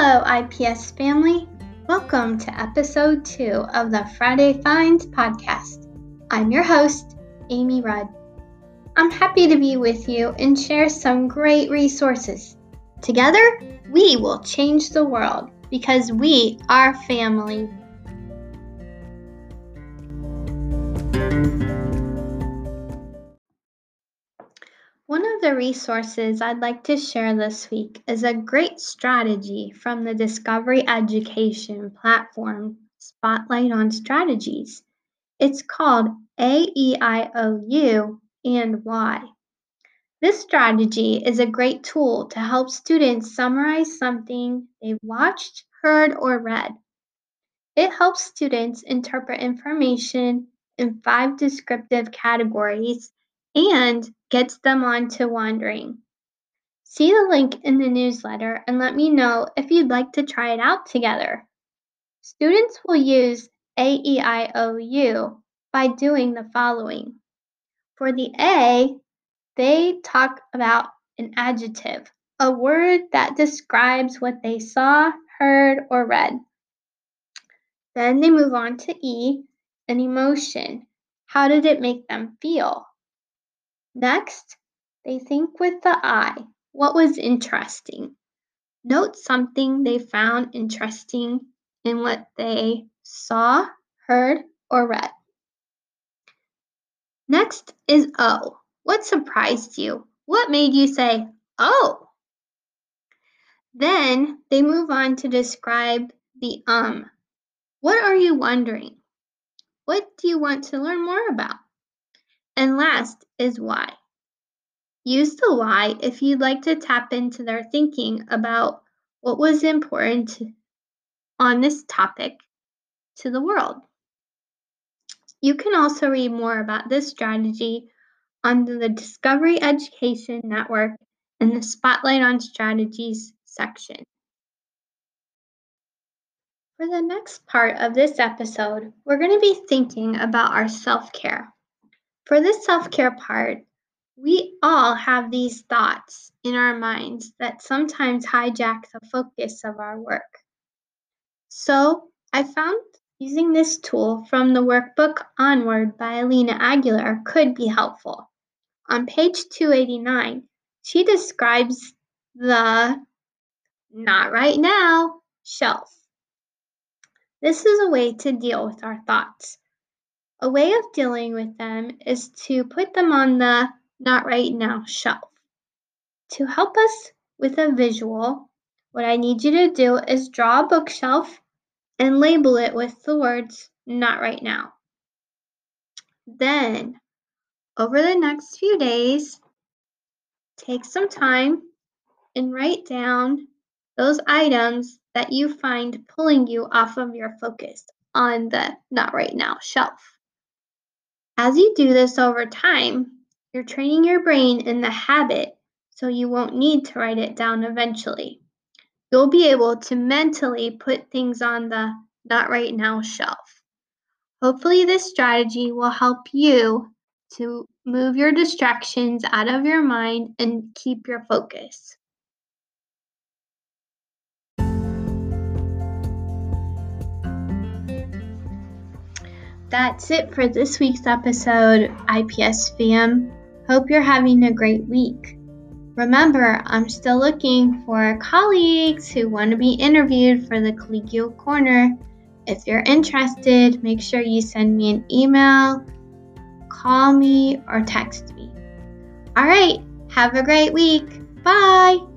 Hello, IPS family. Welcome to episode two of the Friday Finds podcast. I'm your host, Amy Rudd. I'm happy to be with you and share some great resources. Together, we will change the world because we are family. The resources I'd like to share this week is a great strategy from the Discovery Education platform Spotlight on Strategies. It's called AEIOU and Why. This strategy is a great tool to help students summarize something they've watched, heard, or read. It helps students interpret information in five descriptive categories and gets them on to wandering. See the link in the newsletter and let me know if you'd like to try it out together. Students will use AEIOU by doing the following. For the A, they talk about an adjective, a word that describes what they saw, heard, or read. Then they move on to E, an emotion. How did it make them feel? Next, they think with the I. What was interesting? Note something they found interesting in what they saw, heard, or read. Next is O. What surprised you? What made you say, oh? Then they move on to describe the um. What are you wondering? What do you want to learn more about? And last is why. Use the why if you'd like to tap into their thinking about what was important on this topic to the world. You can also read more about this strategy on the Discovery Education Network in the Spotlight on Strategies section. For the next part of this episode, we're going to be thinking about our self care. For this self care part, we all have these thoughts in our minds that sometimes hijack the focus of our work. So, I found using this tool from the workbook Onward by Elena Aguilar could be helpful. On page 289, she describes the not right now shelf. This is a way to deal with our thoughts. A way of dealing with them is to put them on the not right now shelf. To help us with a visual, what I need you to do is draw a bookshelf and label it with the words not right now. Then, over the next few days, take some time and write down those items that you find pulling you off of your focus on the not right now shelf. As you do this over time, you're training your brain in the habit so you won't need to write it down eventually. You'll be able to mentally put things on the not right now shelf. Hopefully, this strategy will help you to move your distractions out of your mind and keep your focus. That's it for this week's episode, IPS fam. Hope you're having a great week. Remember, I'm still looking for colleagues who want to be interviewed for the Collegial Corner. If you're interested, make sure you send me an email, call me, or text me. All right, have a great week. Bye.